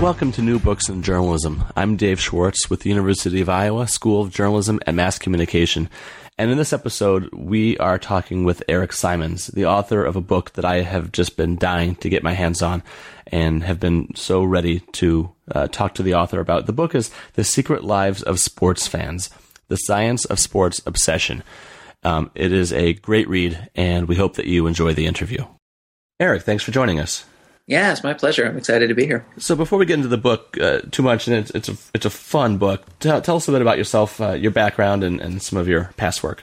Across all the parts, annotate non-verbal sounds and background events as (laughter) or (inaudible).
Welcome to New Books in Journalism. I'm Dave Schwartz with the University of Iowa School of Journalism and Mass Communication. And in this episode, we are talking with Eric Simons, the author of a book that I have just been dying to get my hands on and have been so ready to uh, talk to the author about. The book is The Secret Lives of Sports Fans The Science of Sports Obsession. Um, it is a great read, and we hope that you enjoy the interview. Eric, thanks for joining us. Yeah, it's my pleasure. I'm excited to be here. So before we get into the book uh, too much, and it's, it's a it's a fun book. Tell, tell us a bit about yourself, uh, your background, and, and some of your past work.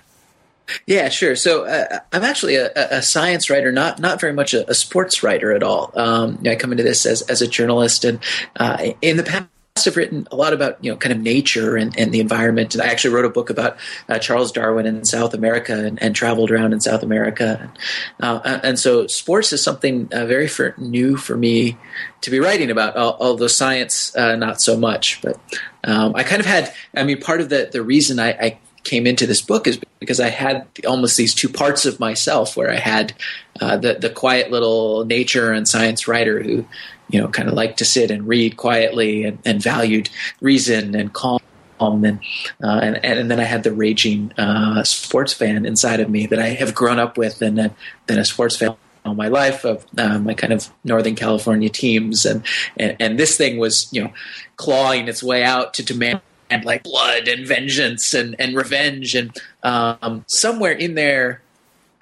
Yeah, sure. So uh, I'm actually a, a, science writer, not not very much a, a sports writer at all. Um, I come into this as as a journalist, and uh, in the past have written a lot about you know kind of nature and, and the environment. And I actually wrote a book about uh, Charles Darwin in South America and, and, traveled around in South America. Uh, and so sports is something uh, very for, new for me to be writing about. Although science, uh, not so much. But um, I kind of had. I mean, part of the the reason I, I came into this book is because I had almost these two parts of myself where I had uh, the the quiet little nature and science writer who you know, kind of liked to sit and read quietly and, and valued reason and calm. And, uh, and and then I had the raging uh, sports fan inside of me that I have grown up with, and been a sports fan all my life of uh, my kind of Northern California teams, and, and and this thing was you know clawing its way out to demand and like blood and vengeance and, and revenge and um, somewhere in there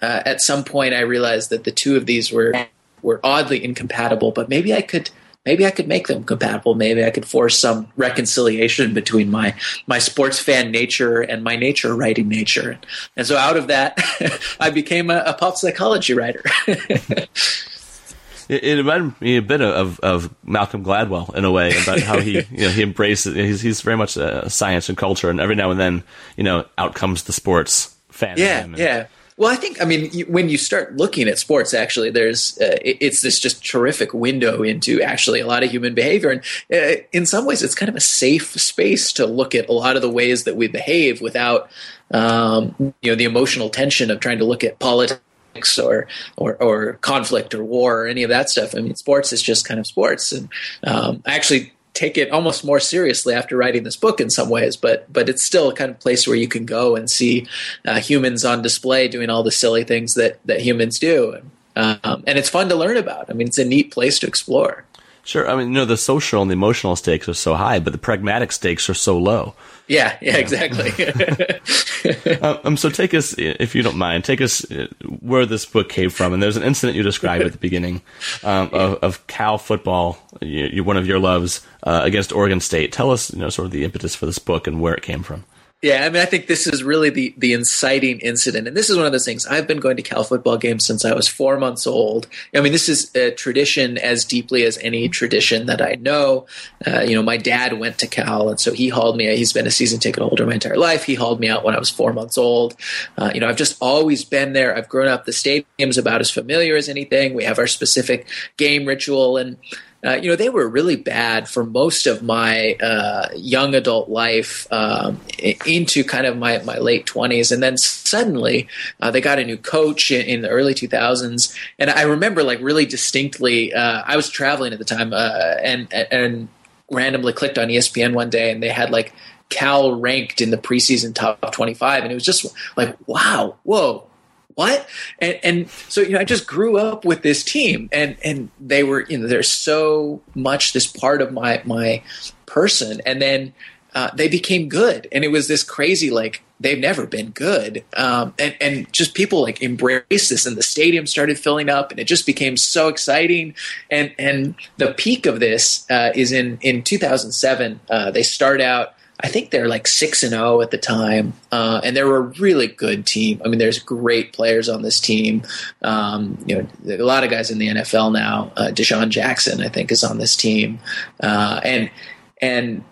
uh, at some point I realized that the two of these were were oddly incompatible, but maybe I could maybe I could make them compatible. Maybe I could force some reconciliation between my my sports fan nature and my nature writing nature. And so out of that, (laughs) I became a, a pop psychology writer. (laughs) it, it, reminded me a bit of, of Malcolm Gladwell in a way about how he (laughs) you know he embraces he's, he's very much a science and culture, and every now and then you know out comes the sports fan. Yeah, and, yeah. Well, I think I mean when you start looking at sports, actually, there's uh, it's this just terrific window into actually a lot of human behavior, and uh, in some ways, it's kind of a safe space to look at a lot of the ways that we behave without um, you know the emotional tension of trying to look at politics or, or or conflict or war or any of that stuff. I mean, sports is just kind of sports, and um, I actually take it almost more seriously after writing this book in some ways, but but it's still a kind of place where you can go and see uh, humans on display doing all the silly things that that humans do, um, and it's fun to learn about. I mean, it's a neat place to explore. Sure. I mean, you know, the social and the emotional stakes are so high, but the pragmatic stakes are so low. Yeah, yeah, exactly. Uh, (laughs) (laughs) um, so take us, if you don't mind, take us uh, where this book came from. And there's an incident you described at the beginning um, of, of, Cal football, you, you, one of your loves, uh, against Oregon State. Tell us, you know, sort of the impetus for this book and where it came from. Yeah, I mean, I think this is really the the inciting incident, and this is one of those things. I've been going to Cal football games since I was four months old. I mean, this is a tradition as deeply as any tradition that I know. Uh, you know, my dad went to Cal, and so he hauled me. He's been a season ticket holder my entire life. He hauled me out when I was four months old. Uh, you know, I've just always been there. I've grown up. The stadium's about as familiar as anything. We have our specific game ritual, and uh, you know, they were really bad for most of my uh, young adult life um, into kind of my, my late 20s. And then suddenly uh, they got a new coach in, in, the early 2000s. And I remember like really distinctly, uh, I was traveling at the time uh, and, and randomly clicked on ESPN one day and they had like Cal ranked in the preseason top 25. And it was just like, wow, whoa what? And, and so you know, I just grew up with this team, and and they were you know they're so much this part of my my person, and then uh, they became good, and it was this crazy like they've never been good, um, and and just people like embraced this, and the stadium started filling up, and it just became so exciting, and and the peak of this uh, is in in 2007. Uh, they start out I think they're like six and zero oh at the time, uh, and they're a really good team. I mean, there's great players on this team. Um, you know, a lot of guys in the NFL now. Uh, DeSean Jackson, I think, is on this team, uh, and and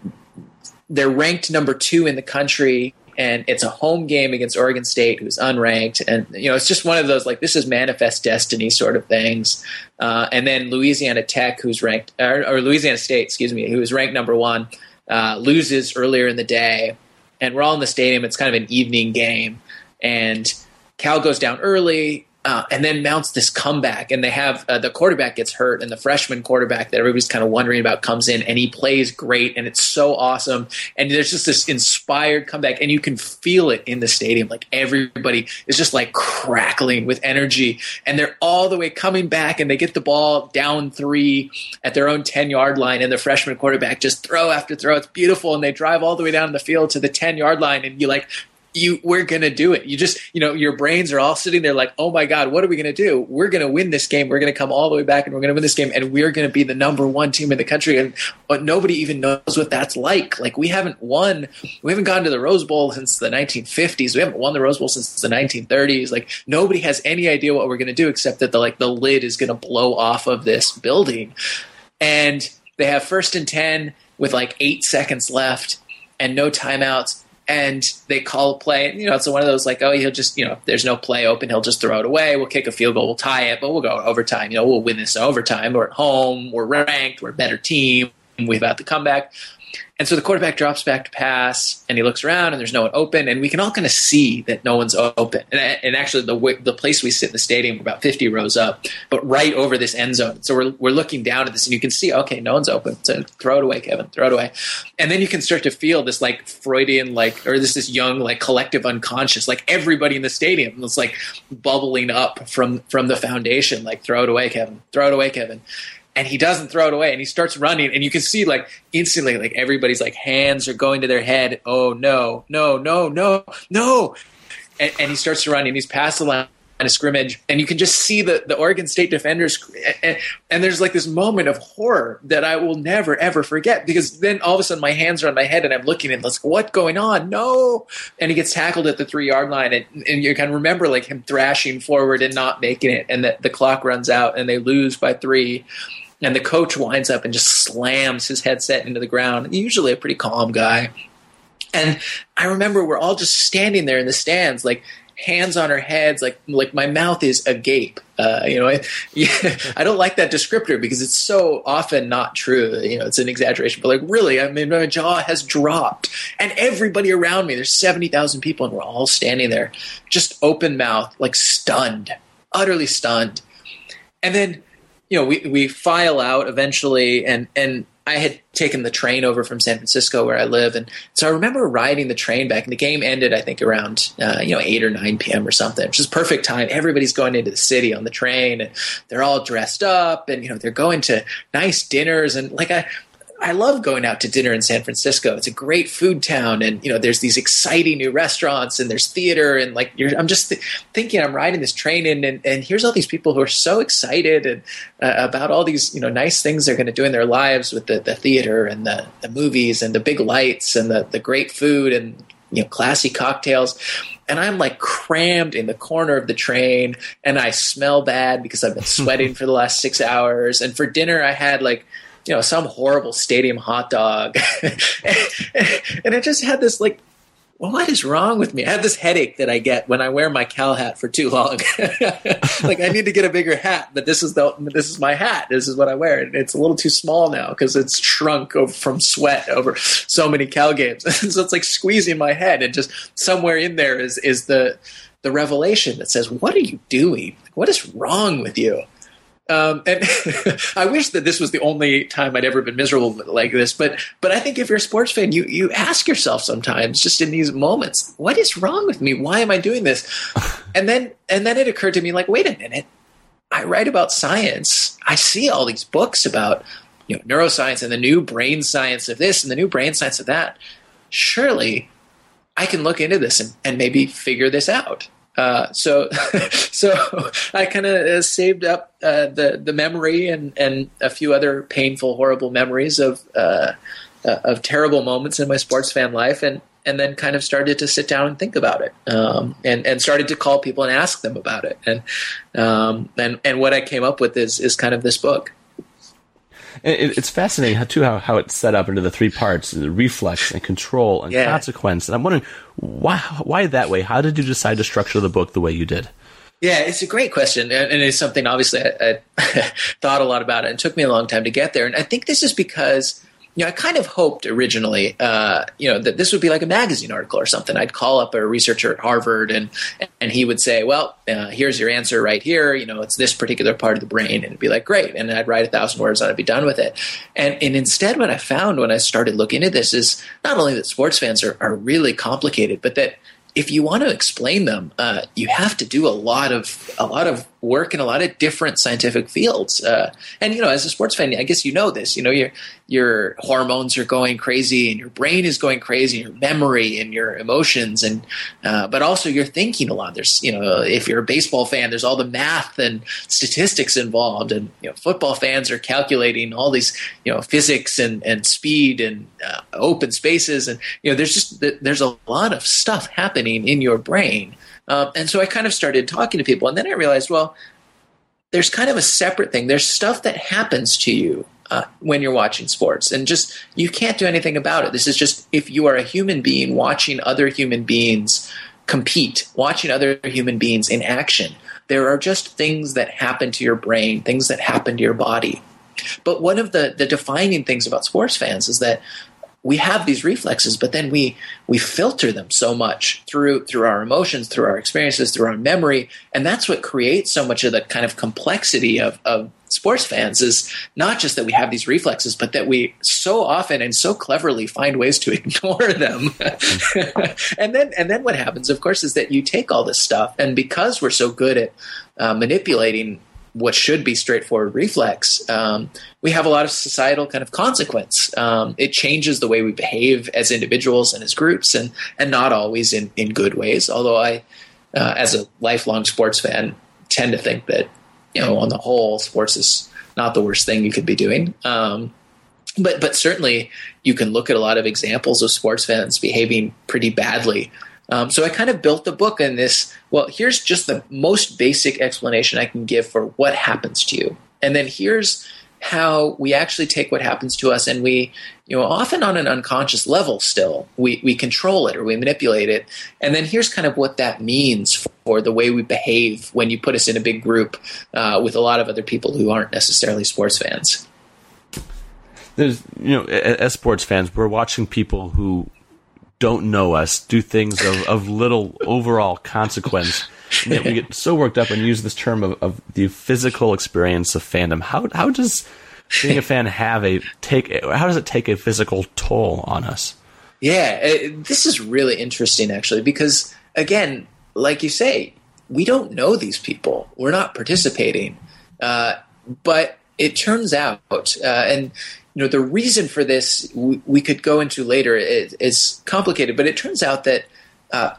they're ranked number two in the country. And it's a home game against Oregon State, who's unranked, and you know it's just one of those like this is manifest destiny sort of things. Uh, and then Louisiana Tech, who's ranked, or, or Louisiana State, excuse me, who is ranked number one uh, loses earlier in the day, and we're all in the stadium. It's kind of an evening game, and Cal goes down early. Uh, and then mounts this comeback. And they have uh, the quarterback gets hurt, and the freshman quarterback that everybody's kind of wondering about comes in, and he plays great, and it's so awesome. And there's just this inspired comeback, and you can feel it in the stadium. Like everybody is just like crackling with energy, and they're all the way coming back, and they get the ball down three at their own 10 yard line, and the freshman quarterback just throw after throw. It's beautiful, and they drive all the way down the field to the 10 yard line, and you like you we're gonna do it. You just you know your brains are all sitting there like, oh my god, what are we gonna do? We're gonna win this game. We're gonna come all the way back and we're gonna win this game, and we're gonna be the number one team in the country. And but nobody even knows what that's like. Like we haven't won, we haven't gone to the Rose Bowl since the 1950s. We haven't won the Rose Bowl since the 1930s. Like nobody has any idea what we're gonna do except that the like the lid is gonna blow off of this building, and they have first and ten with like eight seconds left and no timeouts and they call a play. You know, it's one of those like, oh, he'll just, you know, there's no play open. He'll just throw it away. We'll kick a field goal. We'll tie it, but we'll go overtime. You know, we'll win this overtime. We're at home. We're ranked. We're a better team. We've got the comeback. And so the quarterback drops back to pass, and he looks around, and there's no one open, and we can all kind of see that no one's open. And, and actually, the the place we sit in the stadium, about 50 rows up, but right over this end zone. So we're we're looking down at this, and you can see, okay, no one's open. So throw it away, Kevin. Throw it away. And then you can start to feel this like Freudian, like or this this young like collective unconscious, like everybody in the stadium is like bubbling up from from the foundation, like throw it away, Kevin. Throw it away, Kevin and he doesn't throw it away and he starts running and you can see like instantly like everybody's like hands are going to their head oh no no no no no. And, and he starts to run and he's past the line of scrimmage and you can just see the, the Oregon State defenders and, and, there's like this moment of horror that I will never ever forget because then all of a sudden my hands are on my head and I'm looking and like what's going on? No! And he gets tackled at the three yard line and, and you can remember like him thrashing forward and not making it and the, the clock runs out and they lose by three and the coach winds up and just slams his headset into the ground. Usually a pretty calm guy. And I remember we're all just standing there in the stands, like hands on our heads, like like my mouth is agape. Uh, you know, I, (laughs) yeah, I don't like that descriptor because it's so often not true. You know, it's an exaggeration, but like really, I mean, my jaw has dropped, and everybody around me, there's seventy thousand people, and we're all standing there, just open mouth, like stunned, utterly stunned. And then you know, we, we file out eventually, and and I had taken the train over from San Francisco where I live, and so I remember riding the train back. And the game ended, I think, around uh, you know eight or nine p.m. or something, which is perfect time. Everybody's going into the city on the train, and they're all dressed up, and you know they're going to nice dinners, and like I I love going out to dinner in San Francisco. It's a great food town, and you know, there's these exciting new restaurants, and there's theater, and like, I'm just th- thinking, I'm riding this train, and, and, and here's all these people who are so excited and uh, about all these you know nice things they're going to do in their lives with the, the theater and the, the movies and the big lights and the the great food and you know classy cocktails and I'm like crammed in the corner of the train and I smell bad because I've been (laughs) sweating for the last 6 hours and for dinner I had like you know some horrible stadium hot dog (laughs) and, i just had this like well, what is wrong with me? I have this headache that I get when I wear my Cal hat for too long. (laughs) like I need to get a bigger hat, but this is the this is my hat. This is what I wear. And it's a little too small now because it's shrunk over, from sweat over so many Cal games. (laughs) so it's like squeezing my head, and just somewhere in there is is the the revelation that says, "What are you doing? What is wrong with you?" Um, and (laughs) I wish that this was the only time I'd ever been miserable like this. But but I think if you're a sports fan, you you ask yourself sometimes, just in these moments, what is wrong with me? Why am I doing this? (laughs) And then and then it occurred to me, like, wait a minute, I write about science. I see all these books about you know neuroscience and the new brain science of this and the new brain science of that. Surely, I can look into this and, and maybe figure this out. Uh, so, (laughs) so I kind of uh, saved up uh, the the memory and and a few other painful, horrible memories of uh, uh, of terrible moments in my sports fan life, and and then kind of started to sit down and think about it, um, and and started to call people and ask them about it, and um, and and what I came up with is is kind of this book. It, it's fascinating how, too how, how it's set up into the three parts: the reflex and control and yeah. consequence. And I'm wondering why why that way? How did you decide to structure the book the way you did? Yeah, it's a great question, and it's something obviously I, I (laughs) thought a lot about it. and took me a long time to get there. And I think this is because you know, I kind of hoped originally, uh, you know, that this would be like a magazine article or something. I'd call up a researcher at Harvard, and and he would say, "Well, uh, here's your answer right here. You know, it's this particular part of the brain," and it'd be like, "Great," and I'd write a thousand words and I'd be done with it. And and instead, what I found when I started looking at this is not only that sports fans are, are really complicated, but that if you want to explain them, uh, you have to do a lot of a lot of work in a lot of different scientific fields. Uh, and you know, as a sports fan, I guess you know this. You know, your your hormones are going crazy, and your brain is going crazy, your memory and your emotions, and uh, but also you're thinking a lot. There's you know, if you're a baseball fan, there's all the math and statistics involved, and you know, football fans are calculating all these you know physics and and speed and uh, open spaces, and you know, there's just there's a lot of stuff happening in your brain um, and so I kind of started talking to people, and then I realized, well, there's kind of a separate thing. There's stuff that happens to you uh, when you're watching sports, and just you can't do anything about it. This is just if you are a human being watching other human beings compete, watching other human beings in action. There are just things that happen to your brain, things that happen to your body. But one of the, the defining things about sports fans is that we have these reflexes, but then we we filter them so much through through our emotions, through our experiences, through our memory, and that's what creates so much of the kind of complexity of, of sports fans is not just that we have these reflexes, but that we so often and so cleverly find ways to (laughs) ignore them. (laughs) and then and then what happens, of course, is that you take all this stuff, and because we're so good at uh, manipulating what should be straightforward reflex, um, we have a lot of societal kind of consequence. Um, it changes the way we behave as individuals and as groups, and and not always in in good ways. Although I, uh, as a lifelong sports fan, tend to think that you know on the whole, sports is not the worst thing you could be doing. Um, but but certainly you can look at a lot of examples of sports fans behaving pretty badly um, so I kind of built the book in this. Well, here's just the most basic explanation I can give for what happens to you, and then here's how we actually take what happens to us and we you know often on an unconscious level still we, we control it or we manipulate it and then here's kind of what that means for the way we behave when you put us in a big group uh, with a lot of other people who aren't necessarily sports fans there's you know as sports fans we're watching people who don't know us do things of, of little overall consequence. We get so worked up and use this term of, of the physical experience of fandom. How how does being a fan have a take? How does it take a physical toll on us? Yeah, it, this is really interesting actually because again, like you say, we don't know these people. We're not participating, uh, but it turns out, uh, and you know the reason for this we, we could go into later is, complicated, but it turns out that uh,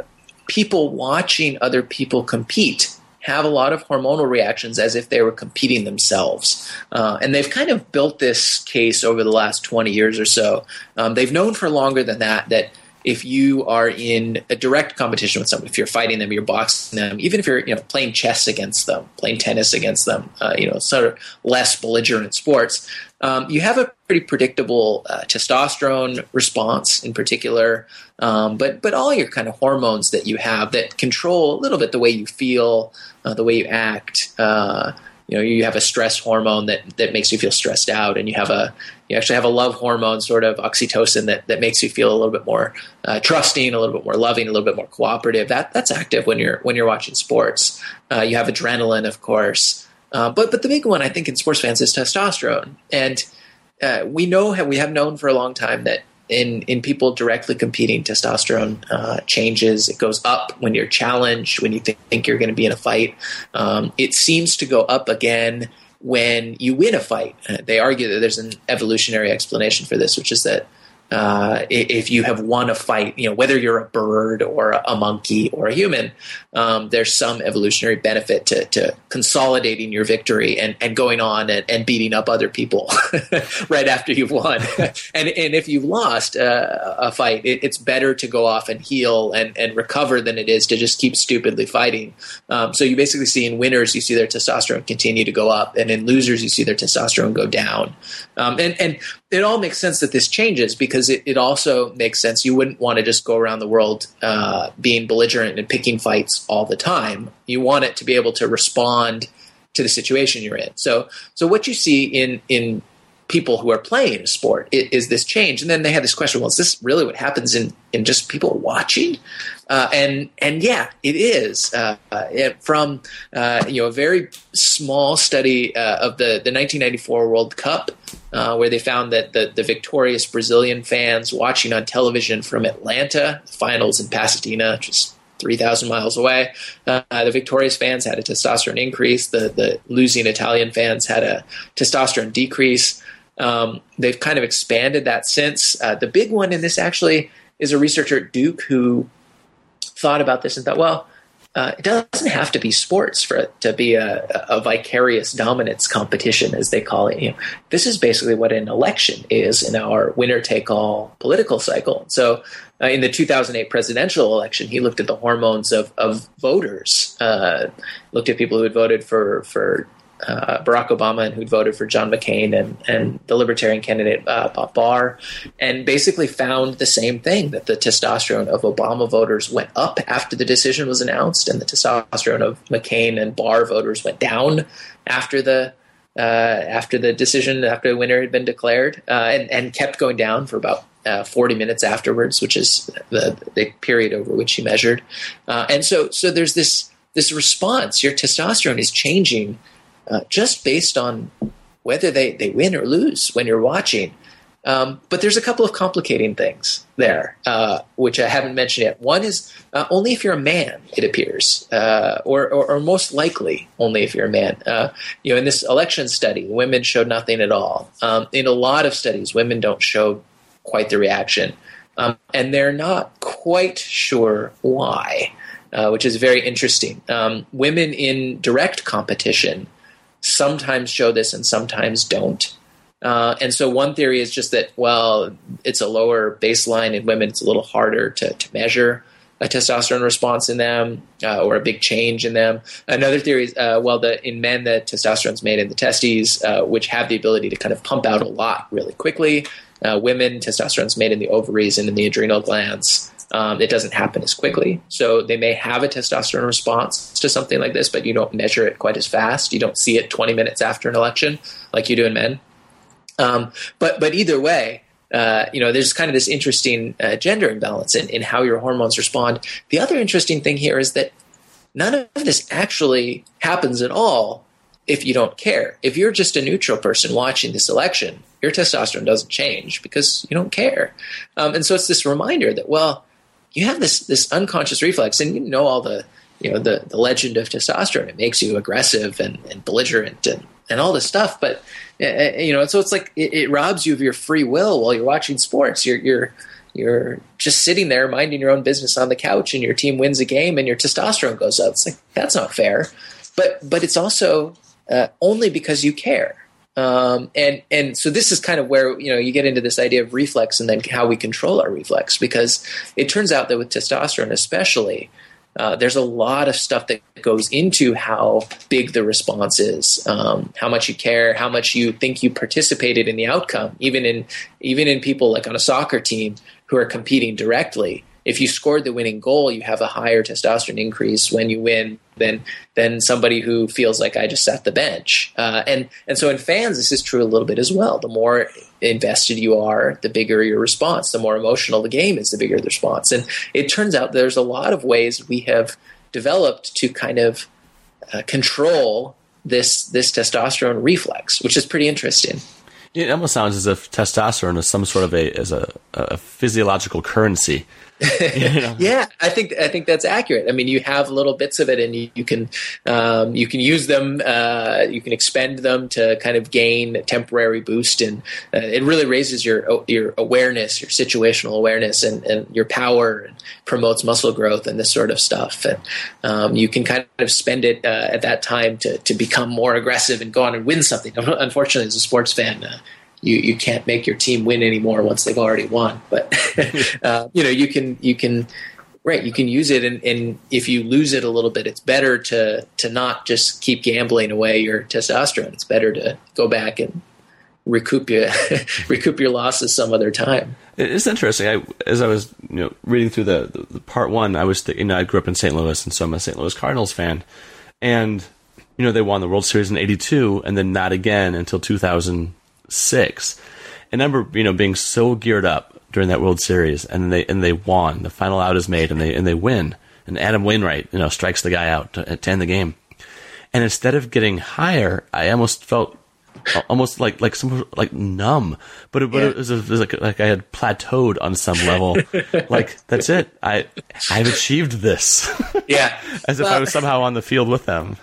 people watching other people compete have a lot of hormonal reactions as if they were competing themselves. Uh, and they've kind of built this case over the last 20 years or so. Um, they've known for longer than that that if you are in a direct competition with someone, if you're fighting them, you're boxing them, even if you're you know playing chess against them, playing tennis against them, uh, you know, sort of less belligerent sports, um, you have a pretty predictable uh, testosterone response in particular, um, but but all your kind of hormones that you have that control a little bit the way you feel, uh, the way you act. You know, you have a stress hormone that that makes you feel stressed out, and you have a you actually have a love hormone, sort of oxytocin, that, that makes you feel a little bit more uh, trusting, a little bit more loving, a little bit more cooperative. That that's active when you're when you're watching sports. Uh, you have adrenaline, of course, uh, but but the big one I think in sports fans is testosterone, and uh, we know we have known for a long time that in in people directly competing, testosterone uh, changes. It goes up when you're challenged, when you think, think you're going to be in a fight. Um, it seems to go up again when you win a fight. Uh, they argue that there's an evolutionary explanation for this, which is that uh, if you have won a fight, you know whether you're a bird or a monkey or a human, um, there's some evolutionary benefit to, to consolidating your victory and, and going on and, and beating up other people (laughs) right after you've won. (laughs) and and if you've lost uh, a fight, it, it's better to go off and heal and, and recover than it is to just keep stupidly fighting. Um, so you basically see in winners, you see their testosterone continue to go up, and in losers, you see their testosterone go down. Um, and and it all makes sense that this changes because it, it also makes sense. You wouldn't want to just go around the world uh, being belligerent and picking fights all the time. You want it to be able to respond to the situation you're in. So, so what you see in in people who are playing a sport is, is, this change and then they had this question well is this really what happens in, in just people watching uh, and and yeah it is uh, it, from uh, you know a very small study uh, of the, the 1994 World Cup uh, where they found that the, the victorious Brazilian fans watching on television from Atlanta finals in Pasadena just 3,000 miles away. Uh, the victorious fans had a testosterone increase. The, the losing Italian fans had a testosterone decrease. Um, they've kind of expanded that since. Uh, the big one in this actually is a researcher at Duke who thought about this and thought, well, uh, it doesn't have to be sports for it to be a, a, vicarious dominance competition, as they call it. You know, this is basically what an election is in our winner-take-all political cycle. So, uh, in the 2008 presidential election, he looked at the hormones of, of voters, uh, looked at people who had voted for for uh, Barack Obama and who'd voted for John McCain and, and the Libertarian candidate uh, Bob Barr, and basically found the same thing that the testosterone of Obama voters went up after the decision was announced, and the testosterone of McCain and Barr voters went down after the uh, after the decision after the winner had been declared, uh, and, and kept going down for about uh, 40 minutes afterwards, which is the, the period over which he measured. Uh, and so, so there's this this response. Your testosterone is changing uh, just based on whether they, they win or lose when you're watching. Um, but there's a couple of complicating things there, uh, which I haven't mentioned yet. One is uh, only if you're a man, it appears, uh, or, or, or, most likely only if you're a man. Uh, you know, in this election study, women showed nothing at all. Um, in a lot of studies, women don't show quite the reaction, um, and they're not quite sure why, uh, which is very interesting. Um, women in direct competition sometimes show this and sometimes don't. Uh, and so one theory is just that, well, it's a lower baseline in women. It's a little harder to, to measure a testosterone response in them uh, or a big change in them. Another theory is, uh, well, the, in men, the testosterone's made in the testes, uh, which have the ability to kind of pump out a lot really quickly. Uh, women, testosterone's made in the ovaries and in the adrenal glands um, it doesn't happen as quickly. So they may have a testosterone response to something like this, but you don't measure it quite as fast. You don't see it 20 minutes after an election like you do in men. Um, but but either way, uh, you know, there's kind of this interesting uh, gender imbalance in, in how your hormones respond. The other interesting thing here is that none of this actually happens at all if you don't care. If you're just a neutral person watching this election, your testosterone doesn't change because you don't care. Um, and so it's this reminder that, well, you have this this unconscious reflex, and you know all the you know the the legend of testosterone. It makes you aggressive and, and belligerent and and all this stuff. But uh, uh, you know, so it's like it, it, robs you of your free will while you're watching sports. You're you're you're just sitting there minding your own business on the couch, and your team wins a game, and your testosterone goes up. It's like that's not fair. But but it's also uh, only because you care. Um, and and so this is kind of where you know you get into this idea of reflex and then how we control our reflex because it turns out that with testosterone especially uh, there's a lot of stuff that goes into how big the response is, um, how much you care, how much you think you participated in the outcome. Even in even in people like on a soccer team who are competing directly, if you scored the winning goal, you have a higher testosterone increase when you win than than somebody who feels like I just sat the bench. Uh, and and so in fans, this is true a little bit as well. The more invested you are, the bigger your response. The more emotional the game is, the bigger the response. And it turns out there's a lot of ways we have developed to kind of uh, control this this testosterone reflex, which is pretty interesting. It almost sounds as if testosterone is some sort of a as a, a physiological currency (laughs) yeah, I think I think that's accurate. I mean, you have little bits of it, and you, you can um, you can use them. Uh, you can expend them to kind of gain a temporary boost, and uh, it really raises your your awareness, your situational awareness, and, and your power, and promotes muscle growth and this sort of stuff. And um, you can kind of spend it uh, at that time to to become more aggressive and go on and win something. (laughs) Unfortunately, as a sports fan uh, you you can't make your team win anymore once they've already won. But (laughs) uh, you know you can you can right you can use it and, and, if you lose it a little bit it's better to to not just keep gambling away your testosterone. It's better to go back and recoup your (laughs) recoup your losses some other time. It's interesting. I, as i was you know reading through the, the, the part one i was thinking, you know, i grew up in st louis and so i'm a st louis cardinals fan. And you know they won the world series in 82 and then not again until 2000 six. And I remember, you know, being so geared up during that World Series, and they and they won. The final out is made, and they and they win. And Adam Wainwright, you know, strikes the guy out to, to end the game. And instead of getting higher, I almost felt almost like like some like numb. But it, but Yeah. it was, it was like like I had plateaued on some level. (laughs) like that's it. I I've achieved this. Yeah. (laughs) As if I was somehow on the field with them.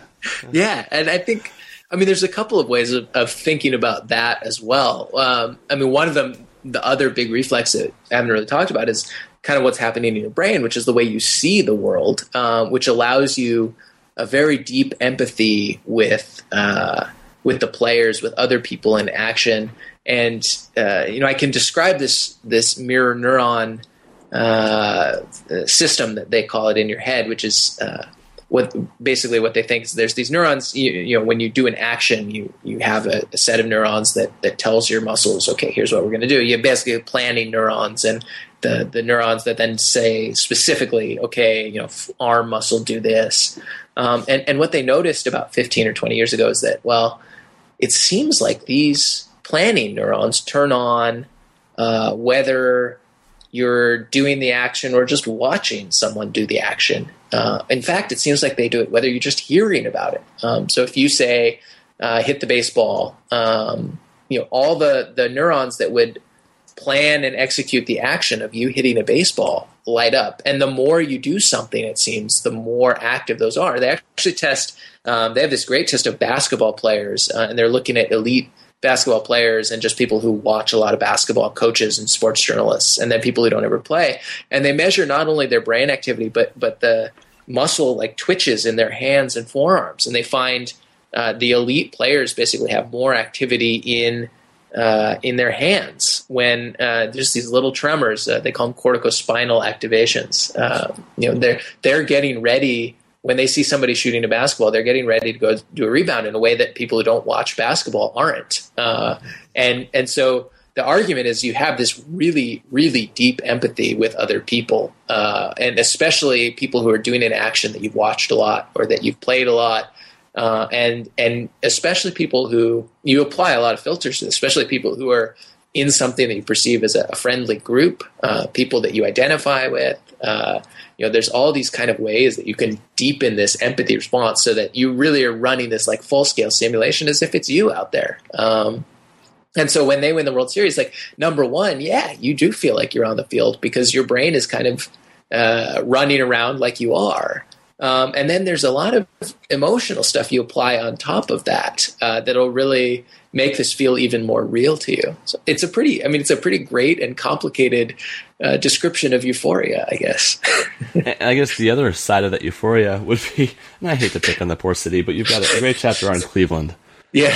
Yeah, and I think, I mean, there's a couple of ways of, of thinking about that as well. Um, I mean, one of them, the other big reflex that I haven't really talked about is kind of what's happening in your brain, which is the way you see the world, um, which allows you a very deep empathy with uh, with the players, with other people in action. And uh, you know, I can describe this this mirror neuron uh, system that they call it in your head, which is uh, what basically what they think is there's these neurons. You, you know, when you do an action, you you have a, a set of neurons that that tells your muscles, okay, here's what we're going to do. You're basically planning neurons and the the neurons that then say specifically, okay, you know, arm muscle do this. Um, and and what they noticed about 15 or 20 years ago is that well, it seems like these planning neurons turn on uh, whether you're doing the action or just watching someone do the action. Uh, in fact, it seems like they do it whether you're just hearing about it. Um, so if you say uh, hit the baseball, um, you know all the the neurons that would plan and execute the action of you hitting a baseball light up, and the more you do something, it seems the more active those are. They actually test. Um, they have this great test of basketball players, uh, and they're looking at elite basketball players and just people who watch a lot of basketball coaches and sports journalists and then people who don't ever play. And they measure not only their brain activity but but the muscle like twitches in their hands and forearms. And they find uh, the elite players basically have more activity in uh, in their hands when uh, there's these little tremors uh, they call them corticospinal activations. Uh, you know they're they're getting ready when they see somebody shooting a basketball, they're getting ready to go do a rebound in a way that people who don't watch basketball aren't. Uh, and and so the argument is you have this really really deep empathy with other people, uh, and especially people who are doing an action that you've watched a lot or that you've played a lot. Uh, and and especially people who you apply a lot of filters to, especially people who are in something that you perceive as a, friendly group, uh, people that you identify with. Uh, you know, there's all these kind of ways that you can deepen this empathy response so that you really are running this like full scale simulation as if it's you out there. Um, and so when they win the World Series, like number one, yeah, you do feel like you're on the field because your brain is kind of uh, running around like you are. Um, and then there's a lot of emotional stuff you apply on top of that uh, that'll really make this feel even more real to you. So it's a pretty, I mean, it's a pretty great and complicated uh, description of euphoria, I guess. (laughs) I guess the other side of that euphoria would be, and I hate to pick on the poor city, but you've got a great chapter on Cleveland. yeah.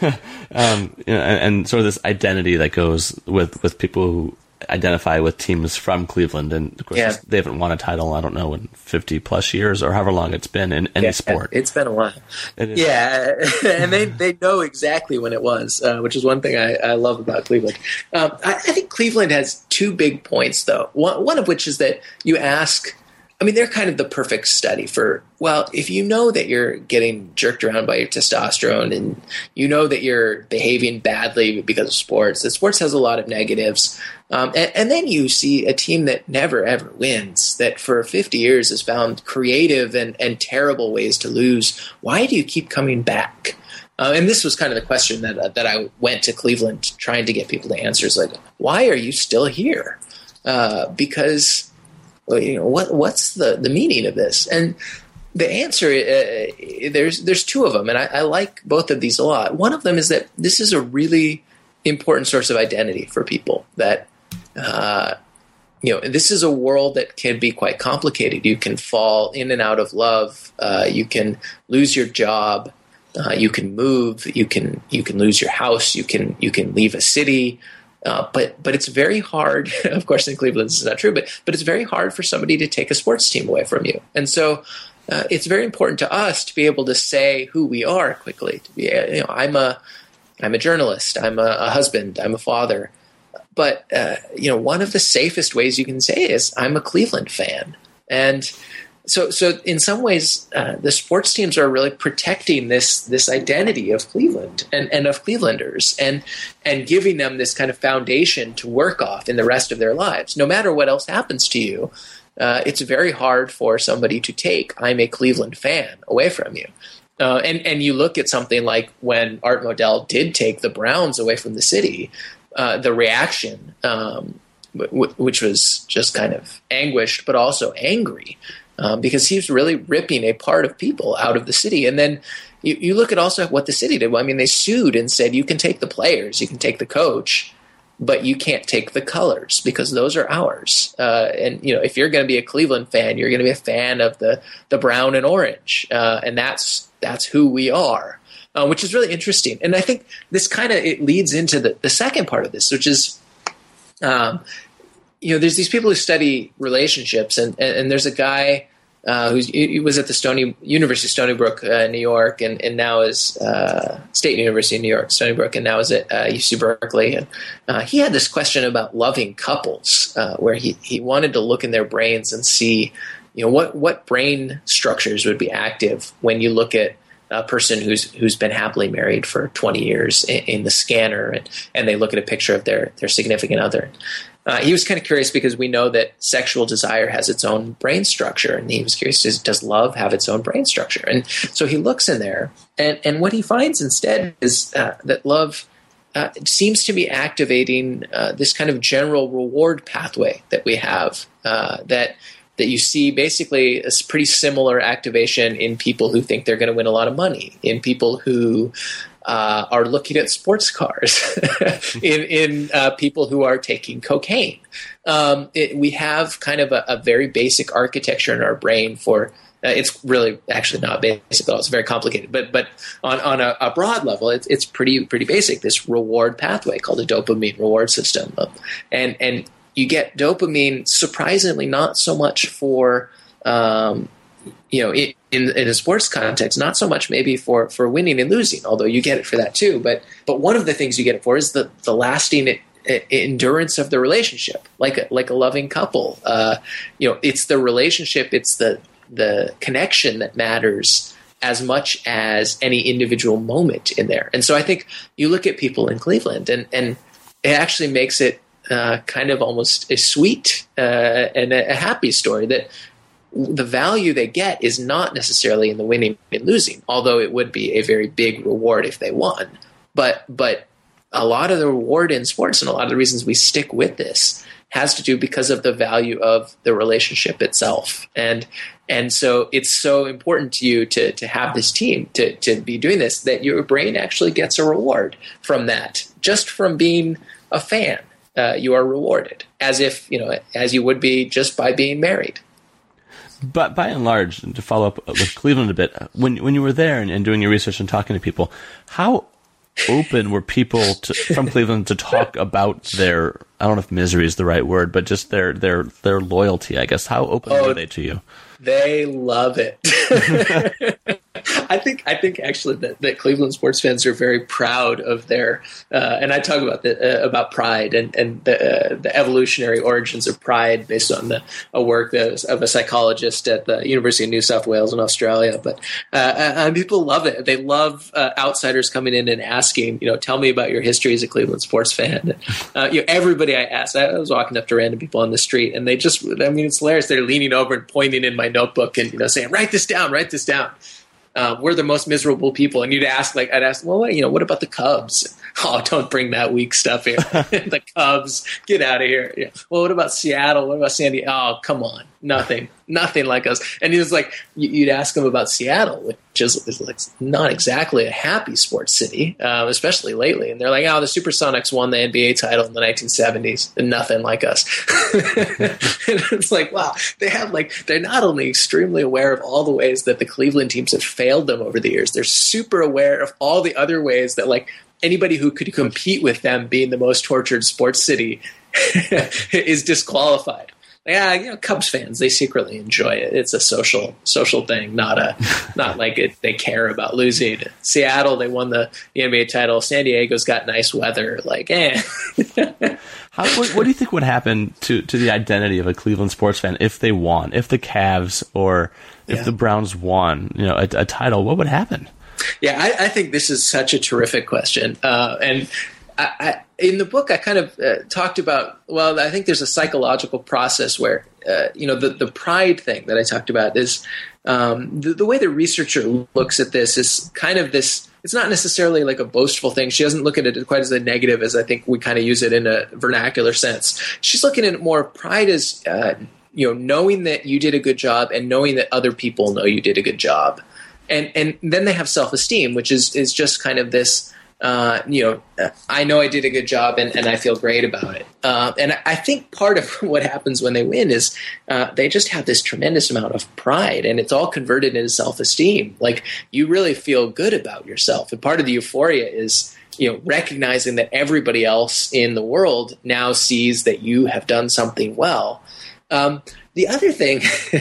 (laughs) (laughs) um, you know, and, and sort of this identity that goes with, with people who identify with teams from Cleveland, and of course Yeah. they haven't won a title. I don't know in fifty plus years or however long it's been in any Yeah, sport. It's been a while. Yeah, (laughs) and they, they know exactly when it was, uh, which is one thing I, I love about Cleveland. Um, I, I think Cleveland has two big points, though. One, one of which is that you ask, I mean, they're kind of the perfect study for, well, if you know that you're getting jerked around by your testosterone and you know that you're behaving badly because of sports, that sports has a lot of negatives. Um, and, and then you see a team that never ever wins, that for 50 years has found creative and, and terrible ways to lose. Why do you keep coming back? Uh, and this was kind of the question that uh, that I went to Cleveland trying to get people to answer. Is like, why are you still here? Uh, because you know what what's the the meaning of this? And the answer uh, there's there's two of them, and I, I like both of these a lot. One of them is that this is a really important source of identity for people. That uh, you know, this is a world that can be quite complicated. You can fall in and out of love. Uh, you can lose your job. Uh, you can move. You can you can lose your house. You can you can leave a city. Uh, but but it's very hard. (laughs) Of course, in Cleveland, this is not true. But but it's very hard for somebody to take a sports team away from you. And so uh, it's very important to us to be able to say who we are quickly. To be you know, I'm a I'm a journalist. I'm a, a husband. I'm a father. But uh, you know, one of the safest ways you can say is I'm a Cleveland fan, and so so in some ways, uh, the sports teams are really protecting this this identity of Cleveland and, and of Clevelanders, and and giving them this kind of foundation to work off in the rest of their lives. No matter what else happens to you, uh, it's very hard for somebody to take "I'm a Cleveland fan" away from you. Uh, and and you look at something like when Art Modell did take the Browns away from the city, uh, the reaction, um, w- which was just kind of anguished, but also angry, um, because he was really ripping a part of people out of the city. And then you, you look at also what the city did. I mean, they sued and said you can take the players, you can take the coach, but you can't take the colors because those are ours. Uh, and you know, if you're going to be a Cleveland fan, you're going to be a fan of the the brown and orange, uh, and that's that's who we are, uh, which is really interesting. And I think this kind of it leads into the the second part of this, which is. Um, you know, there's these people who study relationships, and, and, and there's a guy uh, he was at the Stony University of Stony Brook, uh, New York, and, and now is uh, State University of New York, Stony Brook, and now is at UC uh, Berkeley. And uh, he had this question about loving couples, uh, where he he wanted to look in their brains and see, you know, what what brain structures would be active when you look at a person who's who's been happily married for 20 years in, in, the scanner and, and they look at a picture of their their significant other uh, he was kind of curious because we know that sexual desire has its own brain structure, and he was curious: does, does love have its own brain structure? And so he looks in there, and and what he finds instead is uh, that love. Uh, seems to be activating uh, this kind of general reward pathway that we have uh, that that you see basically a pretty similar activation in people who think they're going to win a lot of money, in people who uh, are looking at sports cars, (laughs) in, in uh, people who are taking cocaine. Um, it, we have kind of a, a, very basic architecture in our brain for. Uh, it's really actually not basic at all. It's very complicated, but but on, on a, a broad level, it's, it's pretty pretty basic. This reward pathway called a dopamine reward system, and and you get dopamine surprisingly not so much for um, you know in, in a sports context not so much maybe for for winning and losing although you get it for that too but but one of the things you get it for is the the lasting endurance of the relationship like a, like a loving couple. Uh, you know it's the relationship it's the the connection that matters as much as any individual moment in there. And so i think you look at people in cleveland and and it actually makes it uh, kind of almost a sweet uh, and a, a happy story that the value they get is not necessarily in the winning and losing, although it would be a very big reward if they won. But but a lot of the reward in sports and a lot of the reasons we stick with this has to do because of the value of the relationship itself. And and so it's so important to you to to have this team to to be doing this that your brain actually gets a reward from that just from being a fan. Uh, you are rewarded as if you know as you would be just by being married. But by and large, to follow up with Cleveland a bit, when when you were there and, and doing your research and talking to people, how open were people to, from Cleveland to talk about their I don't know if misery is the right word, but just their their their loyalty, I guess. How open oh, were they to you? They love it. (laughs) (laughs) I think I think actually that, that Cleveland sports fans are very proud of their uh, and I talk about the, uh, about pride and and the, uh, the evolutionary origins of pride based on the a work of a psychologist at the University of New South Wales in Australia. But uh, uh people love it. They love uh, outsiders coming in and asking, you know, tell me about your history as a Cleveland sports fan. And, you know, everybody I asked, I was walking up to random people on the street, and they just, I mean, it's hilarious. They're leaning over and pointing in my notebook and you know saying, write this down, write this down uh, we're the most miserable people. And you'd ask, like, I'd ask, well, you know, what about the Cubs? (laughs) Oh, don't bring that weak stuff here. (laughs) (laughs) the Cubs, get out of here. Yeah. Well, what about Seattle? What about San Diego? Oh, come on, nothing, nothing like us. And he was like, you'd ask him about Seattle, which is, is like not exactly a happy sports city, um, especially lately. And they're like, oh, the Supersonics won the NBA title in the 1970s, and nothing like us. (laughs) and it's like, wow, they have like they're not only extremely aware of all the ways that the Cleveland teams have failed them over the years, they're super aware of all the other ways that like anybody who could compete with them being the most tortured sports city (laughs) is disqualified. Yeah, you know, Cubs fans they secretly enjoy it. It's a social social thing, not a (laughs) not like it, they care about losing. Seattle they won the, the NBA title. San Diego's got nice weather. Like, eh. (laughs) How, what, what, do you think would happen to to the identity of a Cleveland sports fan if they won, if the Cavs or if yeah. the Browns won, you know, a, a, title? What would happen? Yeah, I, I, think this is such a terrific question, uh, and I, I, in the book, I kind of uh, talked about. Well, I think there's a psychological process where, uh, you know, the the pride thing that I talked about is um, the, the, way the researcher looks at this is kind of this. It's not necessarily like a boastful thing. She doesn't look at it quite as a negative as I think we kind of use it in a vernacular sense. She's looking at it more pride as uh, you know, knowing that you did a good job and knowing that other people know you did a good job, and and then they have self esteem, which is is just kind of this uh, you know, I know I did a good job and, and I feel great about it. Uh, and I think part of (laughs) what happens when they win is uh, they just have this tremendous amount of pride and it's all converted into self esteem. Like you really feel good about yourself. And part of the euphoria is, you know, recognizing that everybody else in the world now sees that you have done something well. Um, the other thing (laughs)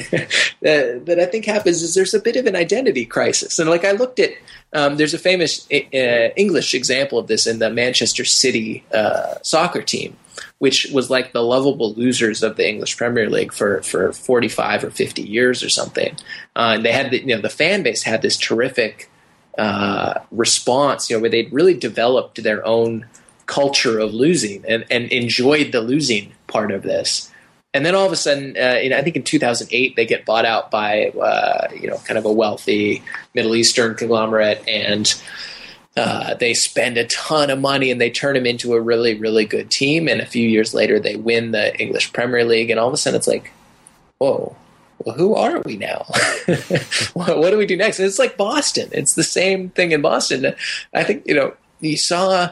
that, that, I think happens is there's a bit of an identity crisis. And like I looked at, um, there's a famous uh, English example of this in the Manchester City uh, soccer team, which was like the lovable losers of the English Premier League for, for 45 or 50 years or something. Uh, and they had, the, you know, the fan base had this terrific uh, response, you know, where they'd really developed their own culture of losing and, and enjoyed the losing part of this and then all of a sudden, uh, in, I think in 2008, they get bought out by uh, you know kind of a wealthy Middle Eastern conglomerate, and uh, they spend a ton of money and they turn them into a really really good team. And a few years later, they win the English Premier League, and all of a sudden, it's like, whoa. Well, who are we now? (laughs) what, what do we do next? And it's like Boston. It's the same thing in Boston. I think you know you saw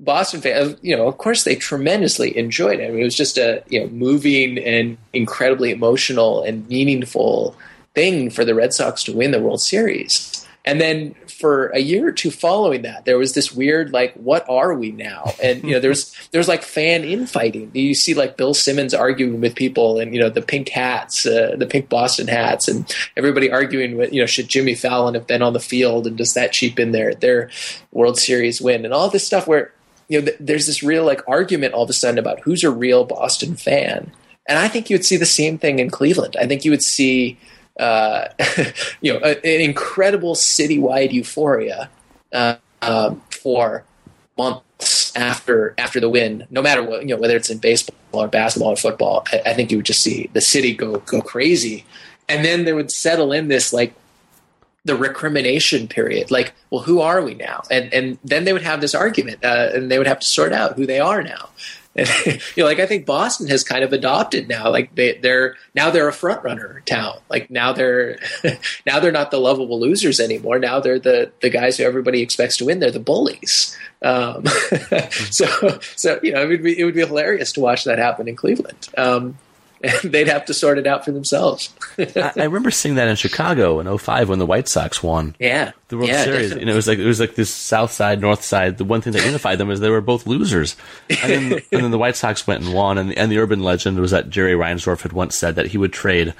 Boston fans, you know, of course, they tremendously enjoyed it. I mean, it was just a you know moving and incredibly emotional and meaningful thing for the Red Sox to win the World Series. And then for a year or two following that, there was this weird like, what are we now? And you know, there's (laughs) there's like fan infighting. You see like Bill Simmons arguing with people, and you know the pink hats, uh, the pink Boston hats, and everybody arguing with you know should Jimmy Fallon have been on the field, and does that cheapen their their World Series win, and all this stuff where you know, th- there's this real like argument all of a sudden about who's a real Boston fan, and I think you would see the same thing in Cleveland. I think you would see, uh, (laughs) you know, a, an incredible citywide euphoria uh, um, for months after after the win, no matter what, you know, whether it's in baseball or basketball or football. I, I think you would just see the city go go crazy, and then there would settle in this like the recrimination period. Like well who are we now? And and then they would have this argument uh, and they would have to sort out who they are now. And, (laughs) you know like i think boston has kind of adopted now like they, they're now they're a front runner town. Like now they're (laughs) now they're not the lovable losers anymore. Now they're the the guys who everybody expects to win. They're the bullies. Um, (laughs) so so you know it would be it would be hilarious to watch that happen in cleveland. Um, and (laughs) they'd have to sort it out for themselves. I, I, (laughs) remember seeing that in Chicago in 05 when the White Sox won. Yeah. The World yeah, Series. And it was like it was like this south side, north side. The one thing that unified them is they were both losers. And then, (laughs) and then the White Sox went and won and, and the urban legend was that Jerry Reinsdorf had once said that he would trade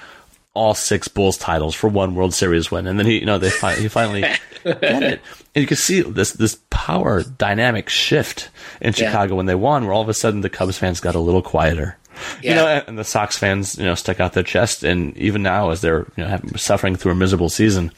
all six Bulls titles for one World Series win, and then he, you know, they fi- he finally got it, and you can see this this power dynamic shift in Chicago yeah. when they won, where all of a sudden the Cubs fans got a little quieter, yeah. (laughs) You know, and the Sox fans, you know, stuck out their chest, and even now, as they're you know having, suffering through a miserable season,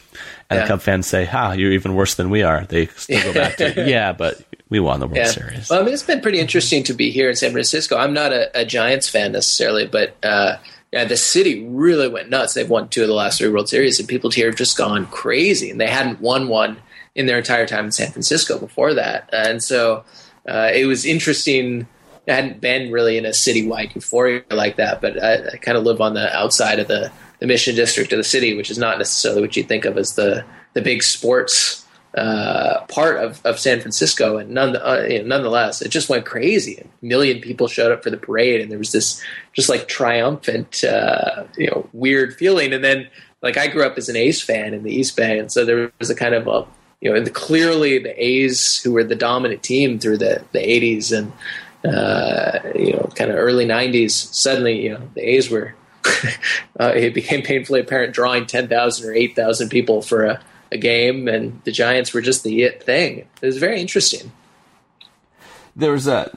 and yeah. the Cub fans say, "Ha, you're even worse than we are." They still go back to, (laughs) "Yeah, but we won the World yeah. Series." Well, I mean, it's been pretty interesting to be here in San Francisco. I'm not a, a Giants fan necessarily, but uh, yeah, the city really went nuts. They've won two of the last three World Series, and people here have just gone crazy, and they hadn't won one in their entire time in San Francisco before that, and so uh, it was interesting I hadn't been really in a citywide euphoria like that, but I, I kind of live on the outside of the, the mission district of the city, which is not necessarily what you think of as the the big sports uh, part of, of San Francisco. And none, uh, you know, nonetheless, it just went crazy. A million people showed up for the parade, and there was this just like triumphant, uh, you know, weird feeling. And then, like, I grew up as an A's fan in the East Bay, and so there was a kind of a you know, clearly the A's who were the dominant team through the, the 80s and uh, you know, kind of early '90s, suddenly, you know, the A's were. (laughs) uh, it became painfully apparent drawing 10,000 or 8,000 people for a, a game, and the Giants were just the it thing. It was very interesting. There was a